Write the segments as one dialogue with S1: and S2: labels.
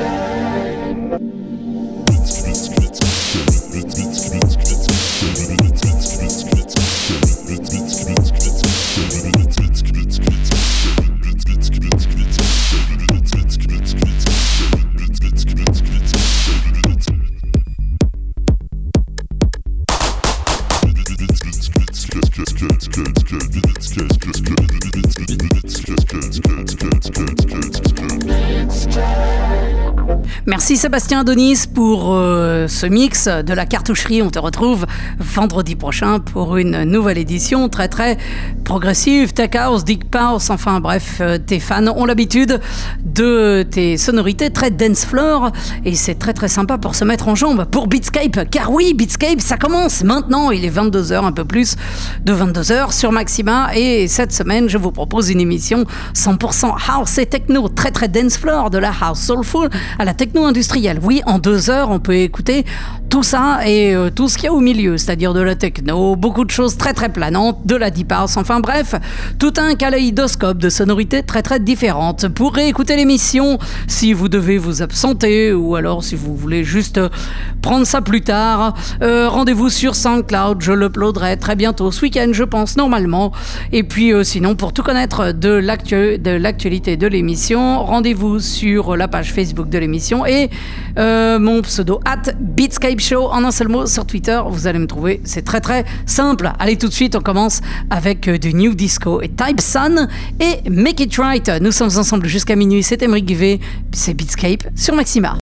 S1: strong. Sébastien Adonis pour euh, ce mix de la cartoucherie. On te retrouve vendredi prochain pour une nouvelle édition très très progressive, tech house, deep house, enfin bref, euh, tes fans ont l'habitude de tes sonorités très dance floor et c'est très très sympa pour se mettre en jambe pour Beatscape. Car oui, Beatscape, ça commence maintenant. Il est 22h, un peu plus de 22h sur Maxima et cette semaine, je vous propose une émission 100% house et techno, très très dance floor, de la house soulful à la techno Oui, en deux heures, on peut écouter tout ça et euh, tout ce qu'il y a au milieu, c'est-à-dire de la techno, beaucoup de choses très très planantes, de la deep house, enfin bref, tout un kaléidoscope de sonorités très très différentes. Pour réécouter l'émission, si vous devez vous absenter ou alors si vous voulez juste prendre ça plus tard, euh, rendez-vous sur SoundCloud, je l'uploaderai très bientôt ce week-end, je pense, normalement. Et puis euh, sinon, pour tout connaître de l'actualité de l'émission, rendez-vous sur la page Facebook de l'émission et euh, mon pseudo at Beatscape Show en un seul mot sur Twitter. Vous allez me trouver, c'est très très simple. Allez tout de suite, on commence avec euh, du New Disco et Type Sun et Make It Right. Nous sommes ensemble jusqu'à minuit. C'est Emery Guivet, c'est Beatscape sur Maxima.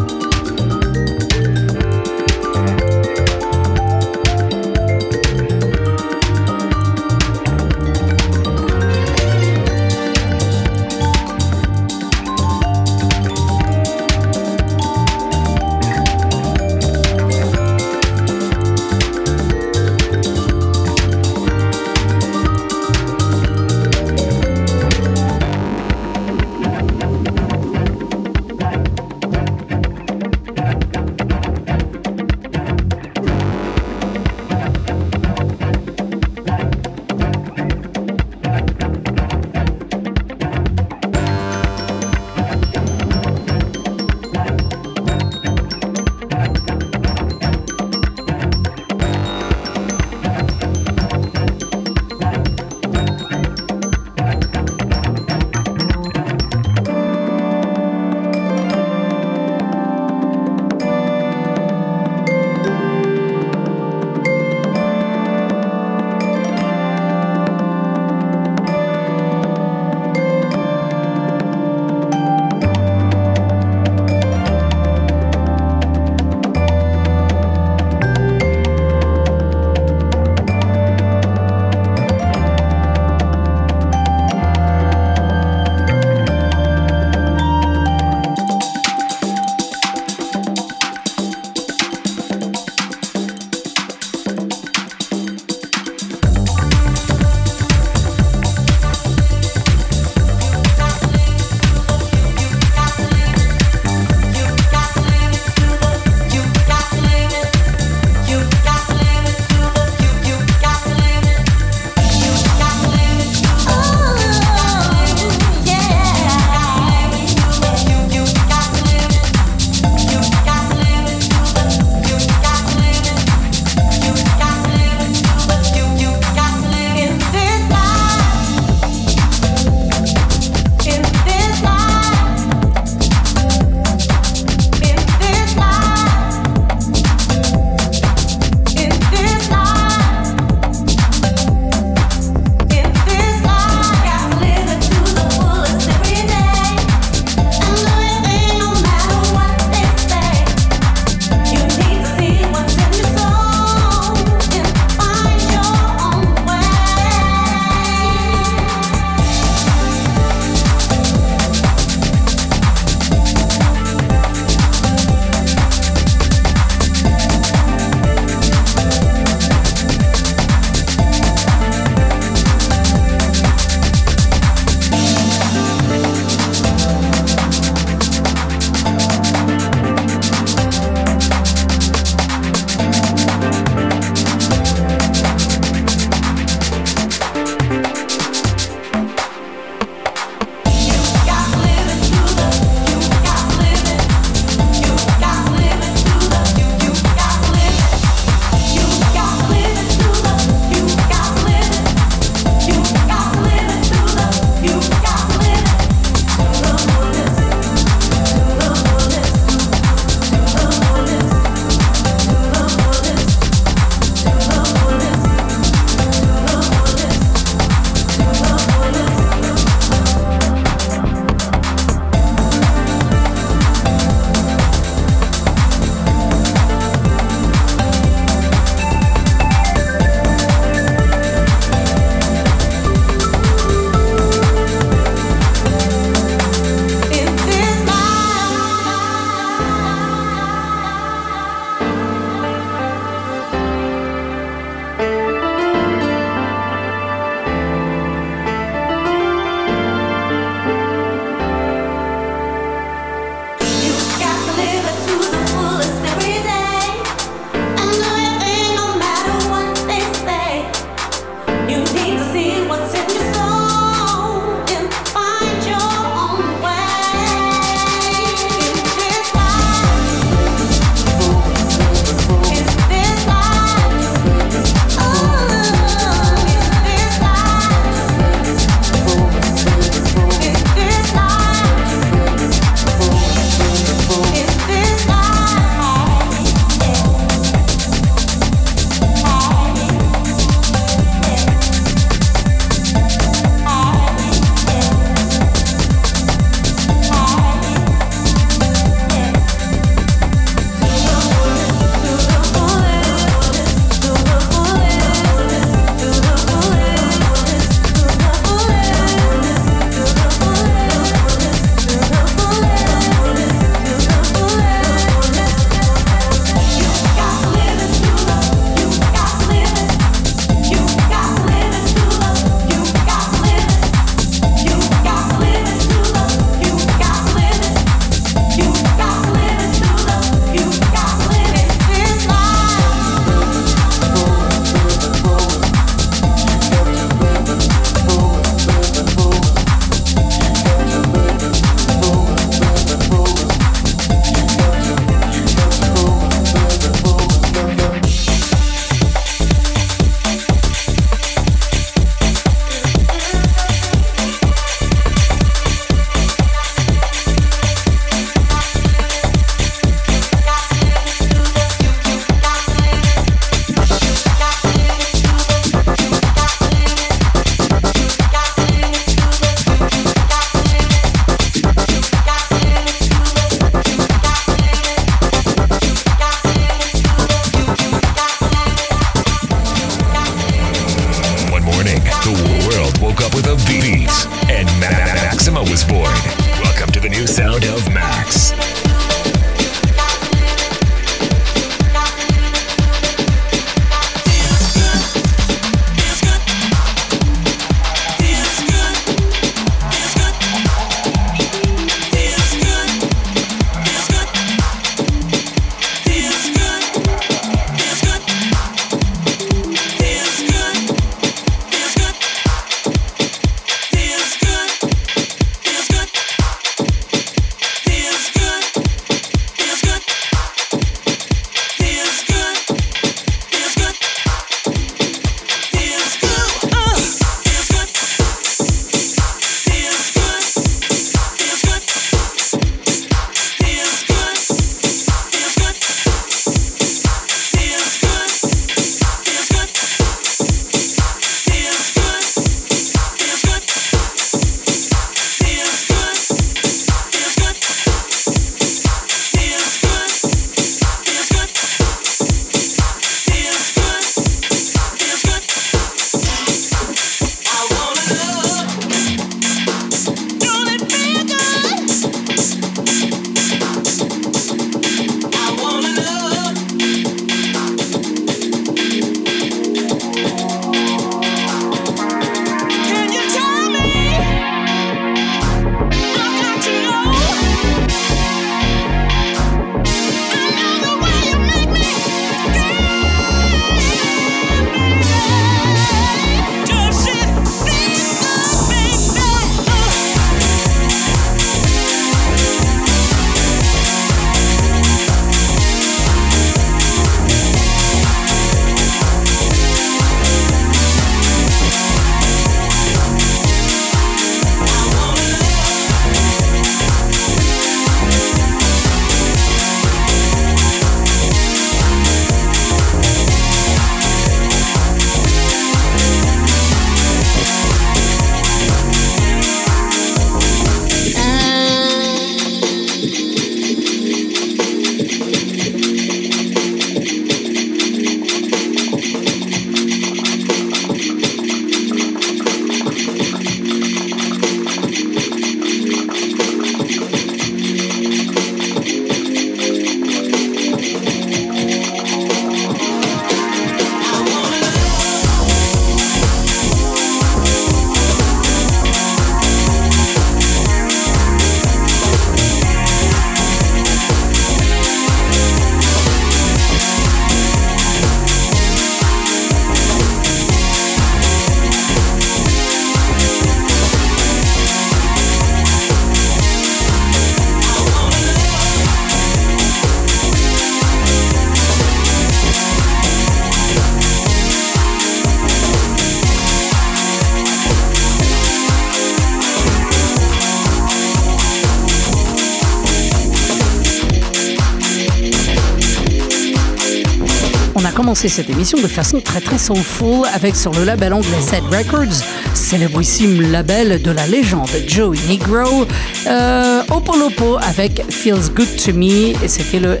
S1: Commencer cette émission de façon très très soulful avec sur le label anglais Set Records, célébrissime label de la légende Joey Negro, euh, Opolopo avec Feels Good to Me et c'était le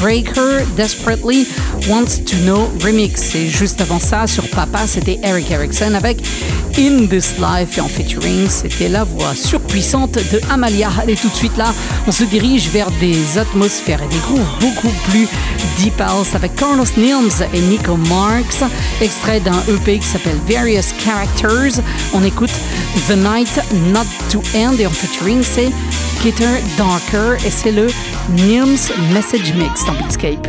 S1: Breaker Desperately Wants to Know remix. Et juste avant ça, sur Papa, c'était Eric Erickson avec In This Life et en featuring, c'était la voix surpuissante de Amalia. Allez tout de suite là, on se dirige vers des atmosphères et des grooves beaucoup plus deep house avec Carlos Nilms et Nico Marks, extrait d'un EP qui s'appelle Various Characters. On écoute The Night Not to End et en featuring c'est Kitter Darker et c'est le Nilms Message Mix dans Beatscape.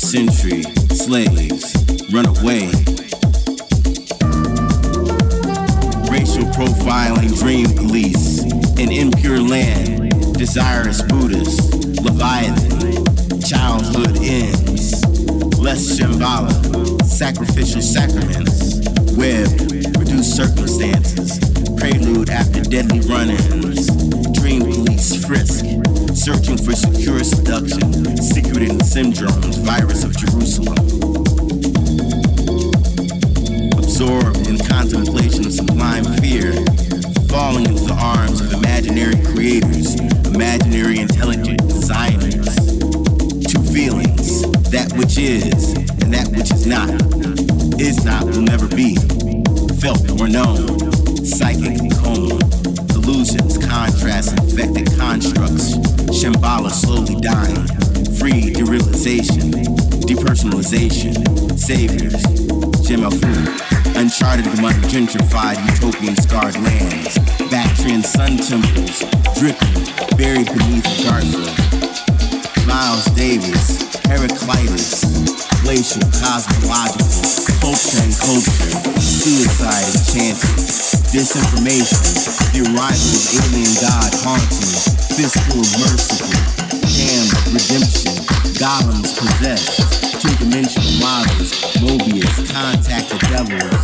S2: Century slaves, run away. gentrified utopian scarred lands, Bactrian sun temples, dripping, buried beneath Gartner, Miles Davis, Heraclitus, glacial, cosmological, culture and culture, suicide enchanted, disinformation, the arrival of alien god haunting, fiscal merciful, damn redemption, golems possessed, two-dimensional models, Mobius, contact the devil,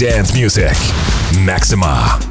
S3: dance music. Maxima.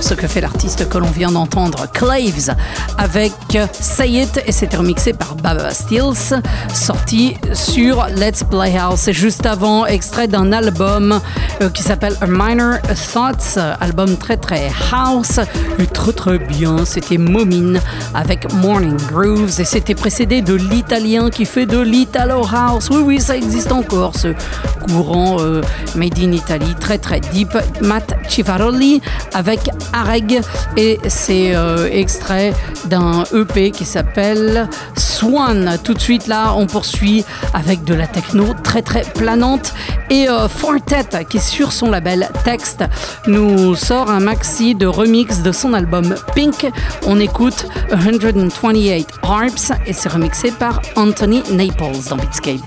S1: Ce que fait l'artiste que l'on vient d'entendre, Claves, avec Say It, et c'était remixé par Baba Steels, sorti sur Let's Playhouse. Et juste avant, extrait d'un album euh, qui s'appelle Minor Thoughts, album très très house, et très très bien. C'était Momine avec Morning Grooves, et c'était précédé de l'italien qui fait de l'Italo House. Oui, oui, ça existe encore, ce courant euh, made in Italy, très très deep. Matt Civaroli avec Areg et c'est euh, extrait d'un EP qui s'appelle Swan. Tout de suite là, on poursuit avec de la techno très très planante et euh, Fortet qui sur son label Text nous sort un maxi de remix de son album Pink. On écoute 128 Harps et c'est remixé par Anthony Naples dans Beatscape.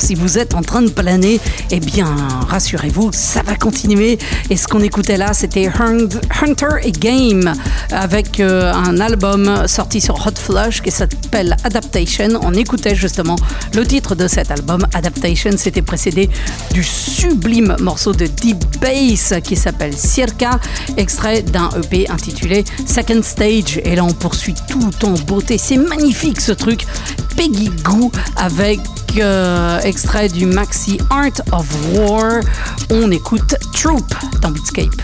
S1: Si vous êtes en train de planer, eh bien, rassurez-vous, ça va continuer. Et ce qu'on écoutait là, c'était Hunter et Game avec euh, un album sorti sur Hot Flush qui s'appelle Adaptation. On écoutait justement le titre de cet album, Adaptation. C'était précédé du sublime morceau de Deep Bass qui s'appelle Circa, extrait d'un EP intitulé Second Stage. Et là, on poursuit tout en beauté. C'est magnifique ce truc. Peggy Goo avec euh, extrait du maxi Art of War. On écoute Troop dans Beatscape.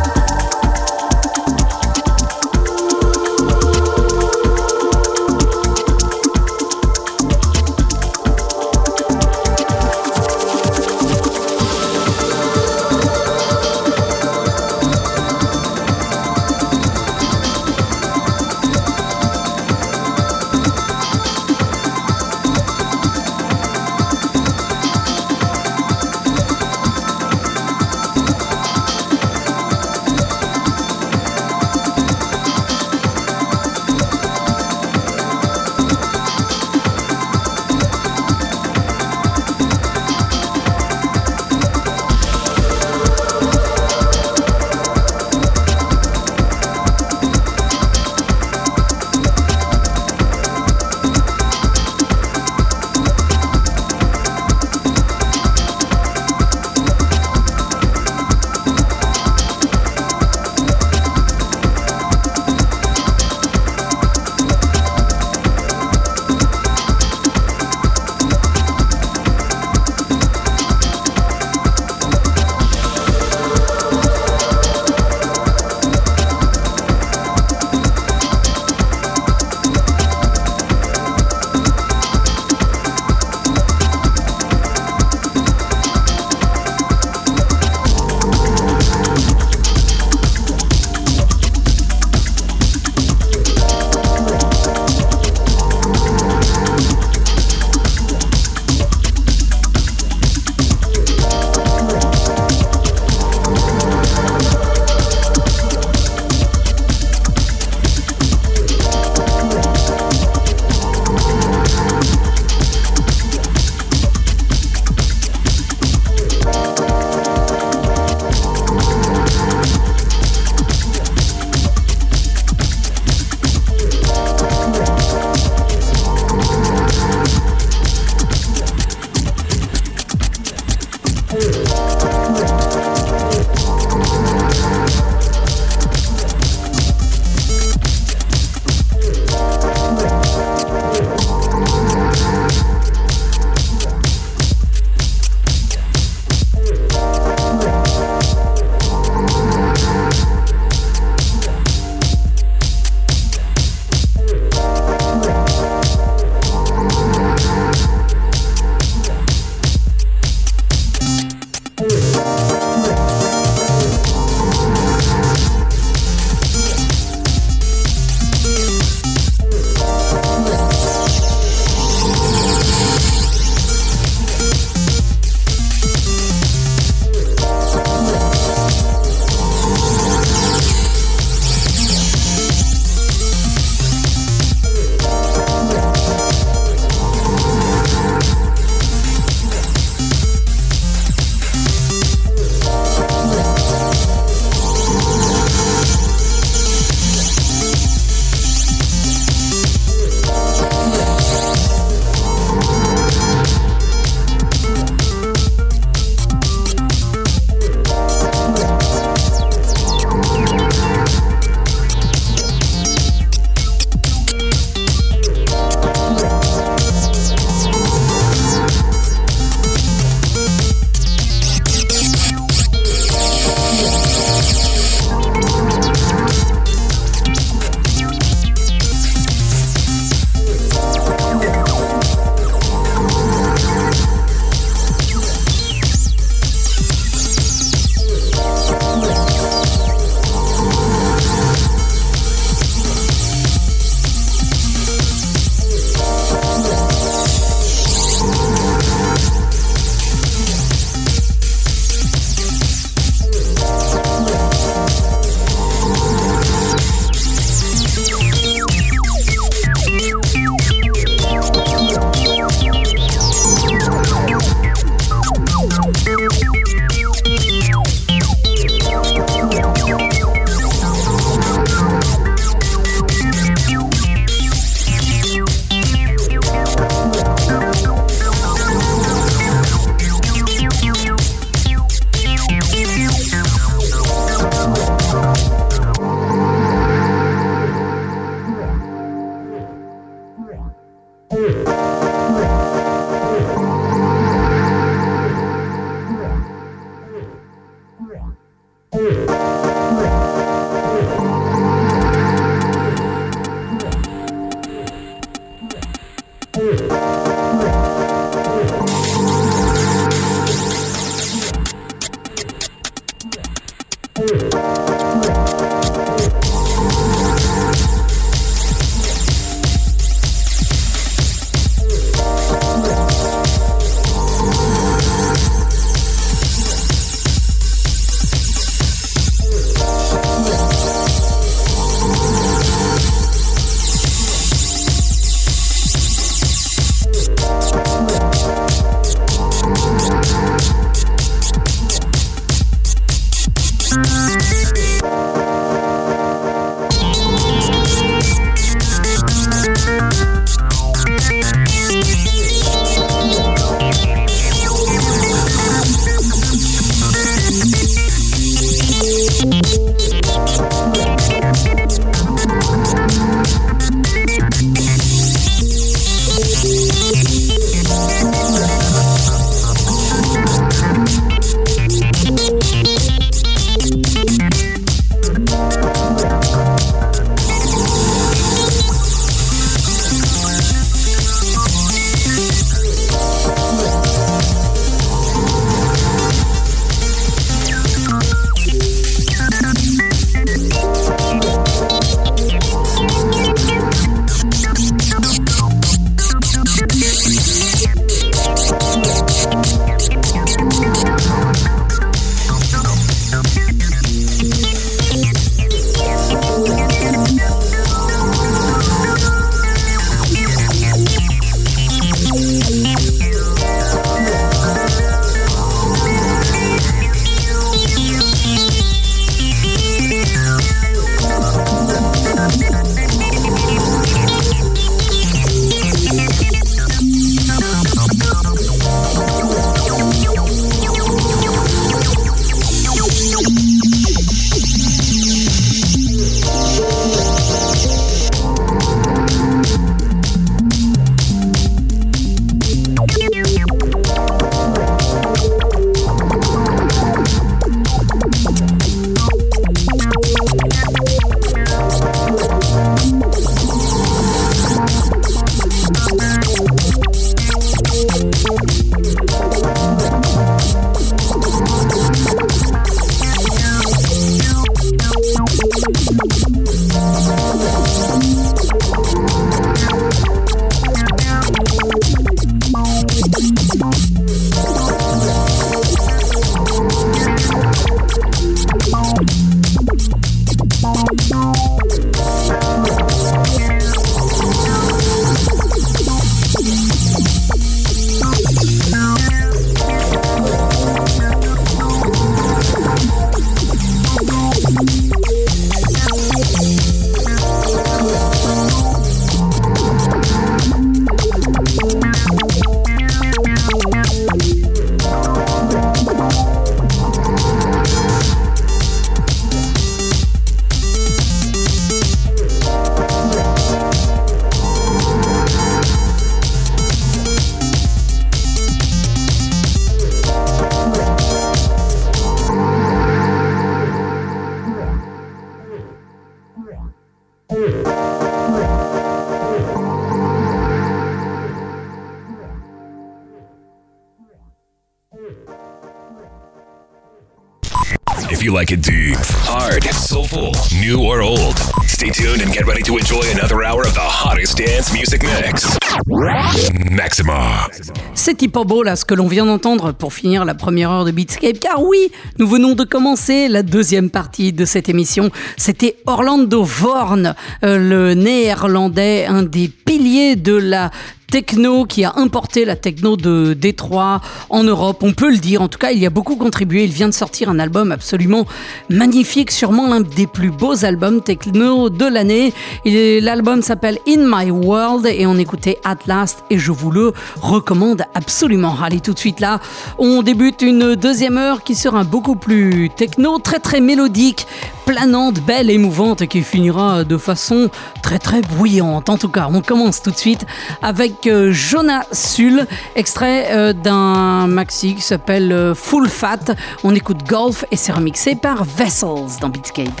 S1: C'est hyper beau là ce que l'on vient d'entendre pour finir la première heure de Beatscape car oui, nous venons de commencer la deuxième partie de cette émission. C'était Orlando Vorn, euh, le néerlandais, un des piliers de la techno qui a importé la techno de Détroit en Europe, on peut le dire. En tout cas, il y a beaucoup contribué. Il vient de sortir un album absolument magnifique, sûrement l'un des plus beaux albums techno de l'année. L'album s'appelle In My World et on écoutait At Last et je vous le recommande absolument. Allez, tout de suite là, on débute une deuxième heure qui sera beaucoup plus techno, très très mélodique planante, belle, émouvante qui finira de façon très très bouillante. En tout cas, on commence tout de suite avec euh, Jonah Sull, extrait euh, d'un maxi qui s'appelle euh, Full Fat. On écoute Golf et c'est remixé par Vessels dans Beatscape.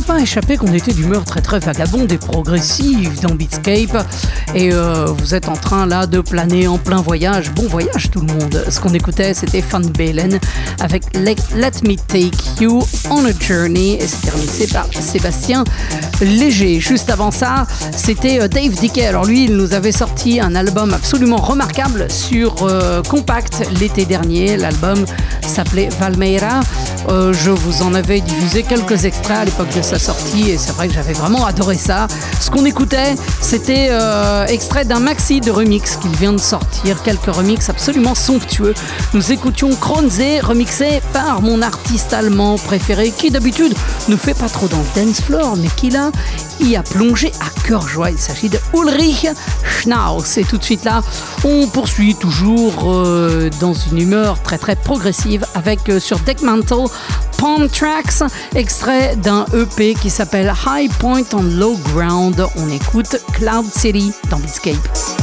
S1: Il ne vous aura pas échappé qu'on était d'humeur très très vagabonde et progressive dans Beatscape et euh, vous êtes en train là de planer en plein voyage. Bon voyage tout le monde. Ce qu'on écoutait c'était Van Balen avec Let, Me Take You on a Journey et c'était remixé par Sébastien Léger. Juste avant ça, c'était euh, Dave Dickey. Alors lui, il nous avait sorti un album absolument remarquable sur euh, Compact l'été dernier. L'album s'appelait Valmeira. Euh, je vous en avais diffusé quelques extraits à l'époque de sa sortie et c'est vrai que j'avais vraiment adoré ça. Ce qu'on écoutait, c'était euh, extrait d'un maxi de remix qu'il vient de sortir, quelques remix absolument somptueux. Nous écoutions Kronze remixé par mon artiste allemand préféré qui d'habitude ne fait pas trop dans le dance floor mais qui là y a plongé à cœur joie. Il s'agit de Ulrich Schnaus. Et tout de suite là, on poursuit toujours euh, dans une humeur très très progressive avec euh, sur Deckmantle Palm Tracks, extrait d'un EP qui s'appelle High Point on Low Ground. On écoute Cloud City dans Beatscape.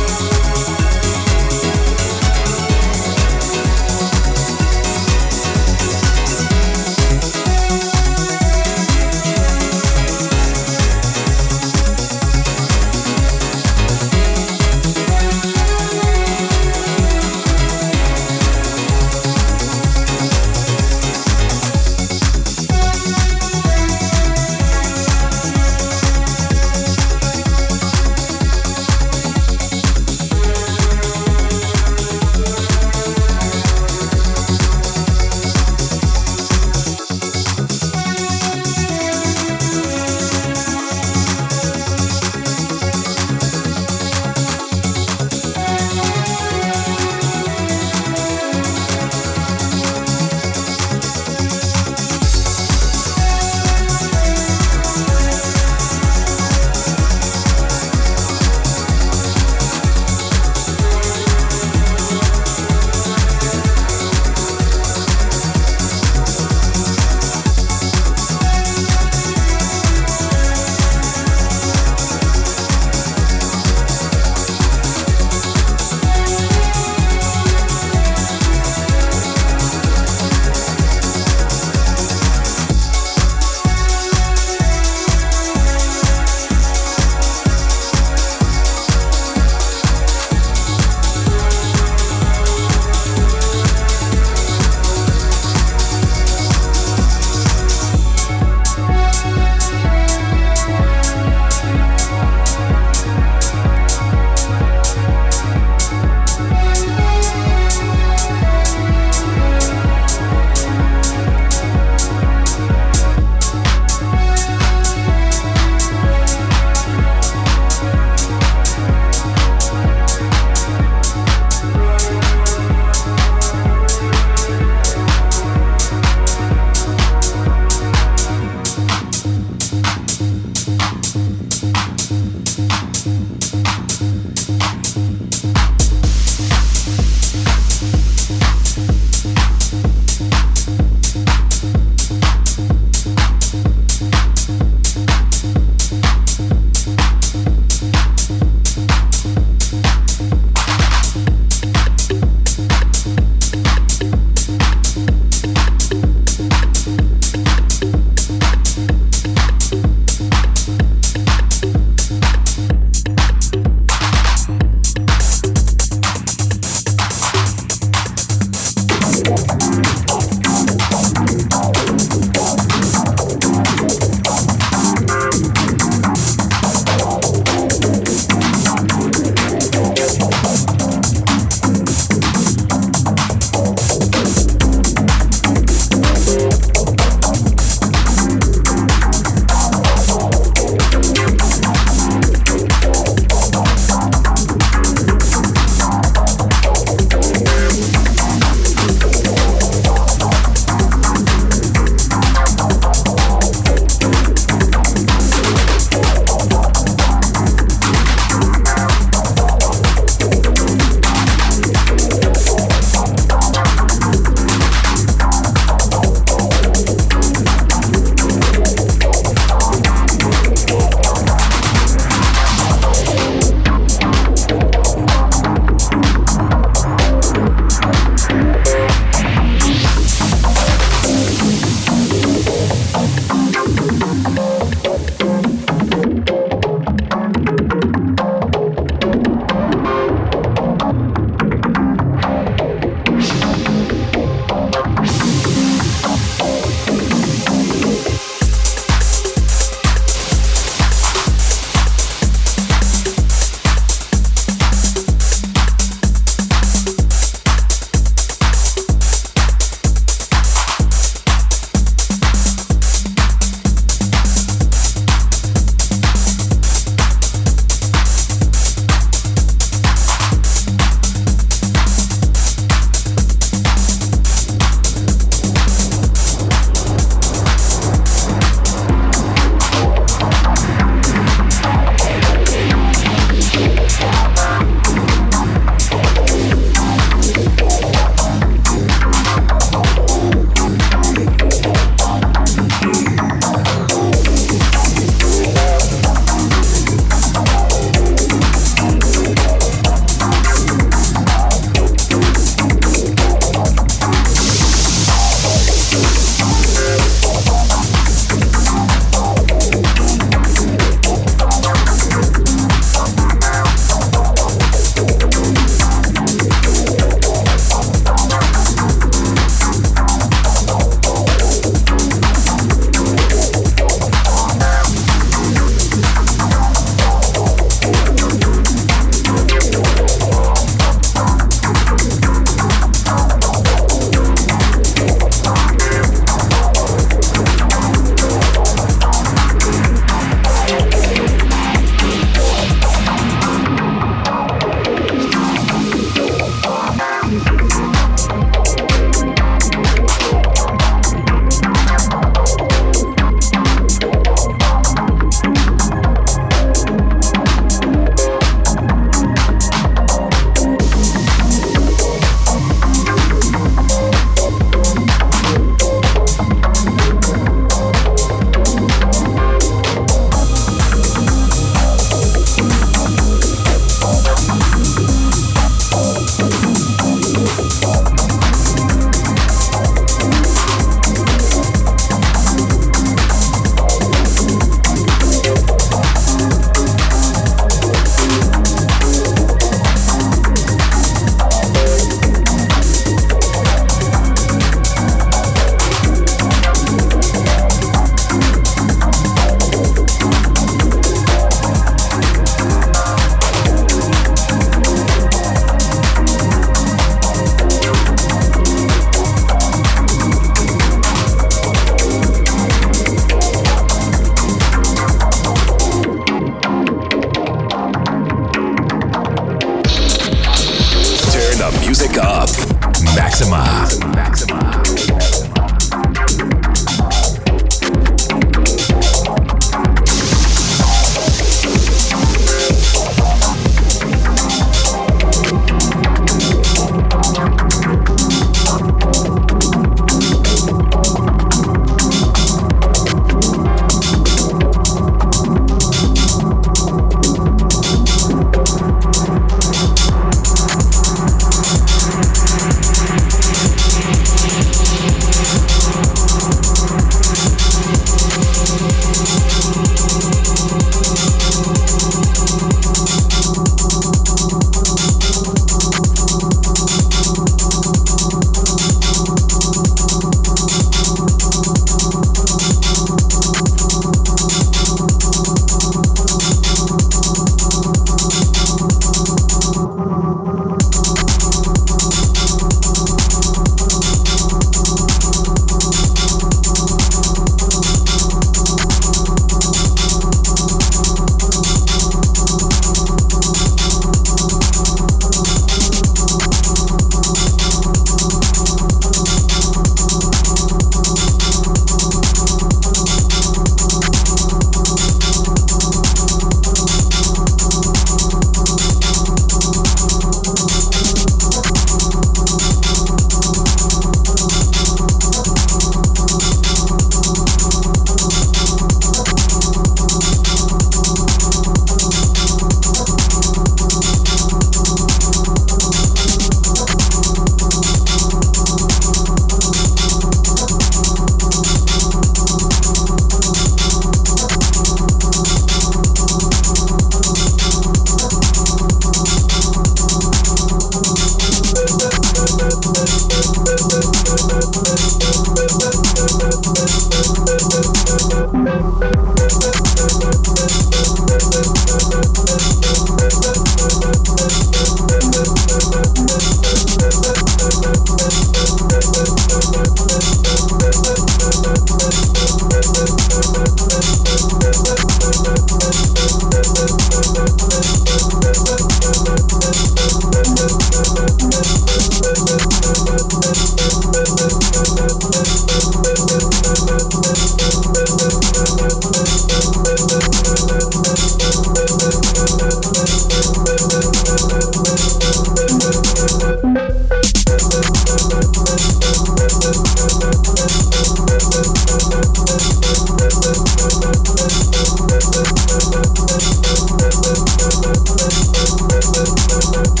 S1: Thank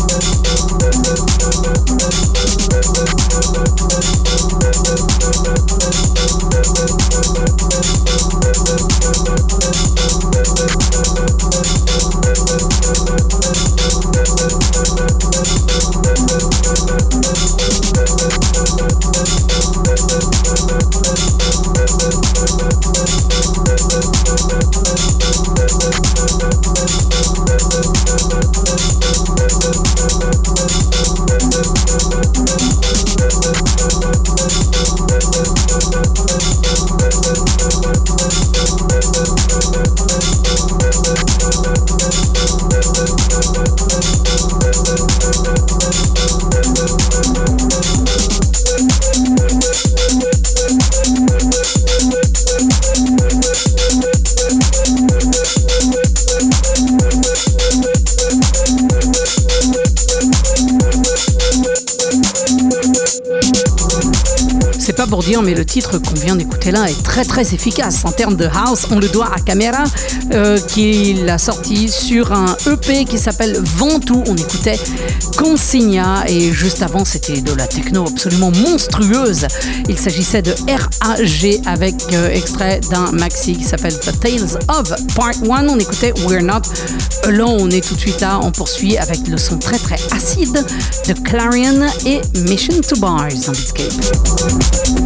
S1: you. Mais le titre qu'on vient d'écouter là est très très efficace en termes de house. On le doit à Camera, euh, qui l'a sorti sur un EP qui s'appelle Ventoux. On écoutait Consigna et juste avant c'était de la techno absolument monstrueuse. Il s'agissait de RAG avec euh, extrait d'un maxi qui s'appelle The Tales of Part 1. On écoutait We're Not Alone. On est tout de suite là, on poursuit avec le son très très acide de Clarion et Mission to Bars en
S3: Quality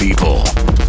S3: people.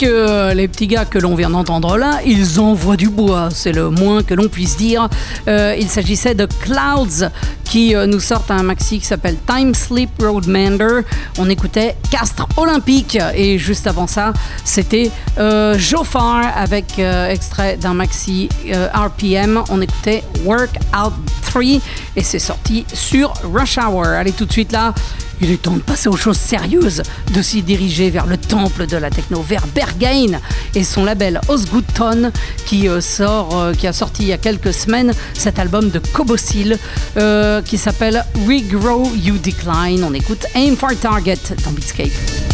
S1: Que les petits gars que l'on vient d'entendre là, ils envoient du bois, c'est le moins que l'on puisse dire. Euh, il s'agissait de Clouds qui euh, nous sortent un maxi qui s'appelle Time Sleep Roadmander. On écoutait Castre Olympique et juste avant ça, c'était euh, Jofar avec extrait d'un maxi RPM. On écoutait Work Out 3 et c'est sorti sur Rush Hour. Allez tout de suite là. Il est temps de passer aux choses sérieuses, de s'y diriger vers le temple de la techno, vers Berghain et son label Osgood qui euh, sort, euh, qui a sorti il y a quelques semaines cet album de Kobosil euh, qui s'appelle Regrow You Decline. On écoute Aim for Target dans Beatscape.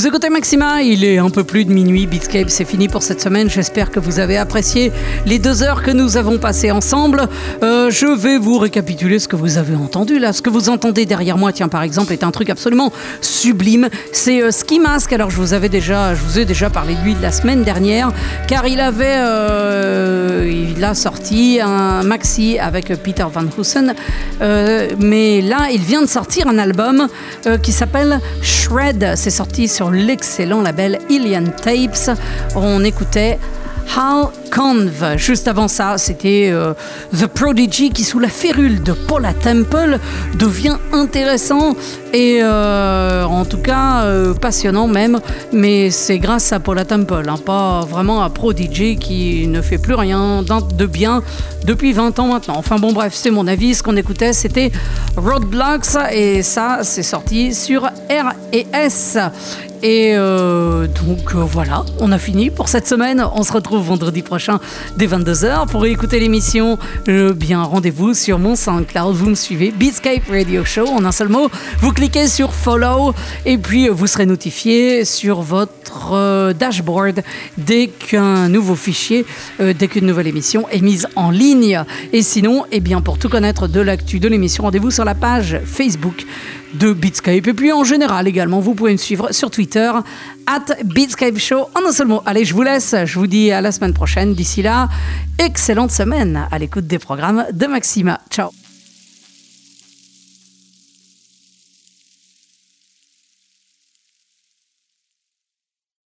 S1: Vous écoutez Maxima, il est un peu plus de minuit, Beatscape c'est fini pour cette semaine, j'espère que vous avez apprécié les deux heures que nous avons passées ensemble. Euh, je vais vous récapituler ce que vous avez entendu là, ce que vous entendez derrière moi, tiens par exemple, est un truc absolument sublime, c'est euh, Ski Mask, alors je vous, avais déjà, je vous ai déjà parlé de lui la semaine dernière, car il avait, euh, il a sorti un maxi avec Peter Van Hoosen, mais là il vient de sortir un album qui s'appelle Shred, c'est sorti sur l'excellent label Ilian Tapes. On écoutait Hal Juste avant ça, c'était euh, The Prodigy qui, sous la férule de Paula Temple, devient intéressant et euh, en tout cas euh, passionnant même. Mais c'est grâce à Paula Temple, hein, pas vraiment à Prodigy qui ne fait plus rien de bien depuis 20 ans maintenant. Enfin bon, bref, c'est mon avis. Ce qu'on écoutait, c'était Roadblocks et ça, c'est sorti sur R&S. Et euh, donc euh, voilà, on a fini pour cette semaine. On se retrouve vendredi prochain dès 22h pour écouter l'émission. Euh, bien, rendez-vous sur mon SoundCloud. Vous me suivez, Beatscape Radio Show en un seul mot. Vous cliquez sur Follow et puis vous serez notifié sur votre dashboard dès qu'un nouveau fichier, dès qu'une nouvelle émission est mise en ligne. Et sinon, eh bien, pour tout connaître de l'actu de l'émission, rendez-vous sur la page Facebook de Beatscape. Et puis en général également, vous pouvez me suivre sur Twitter, at Beatscape Show, en un seul mot. Allez, je vous laisse, je vous dis à la semaine prochaine. D'ici là, excellente semaine à l'écoute des programmes de Maxima. Ciao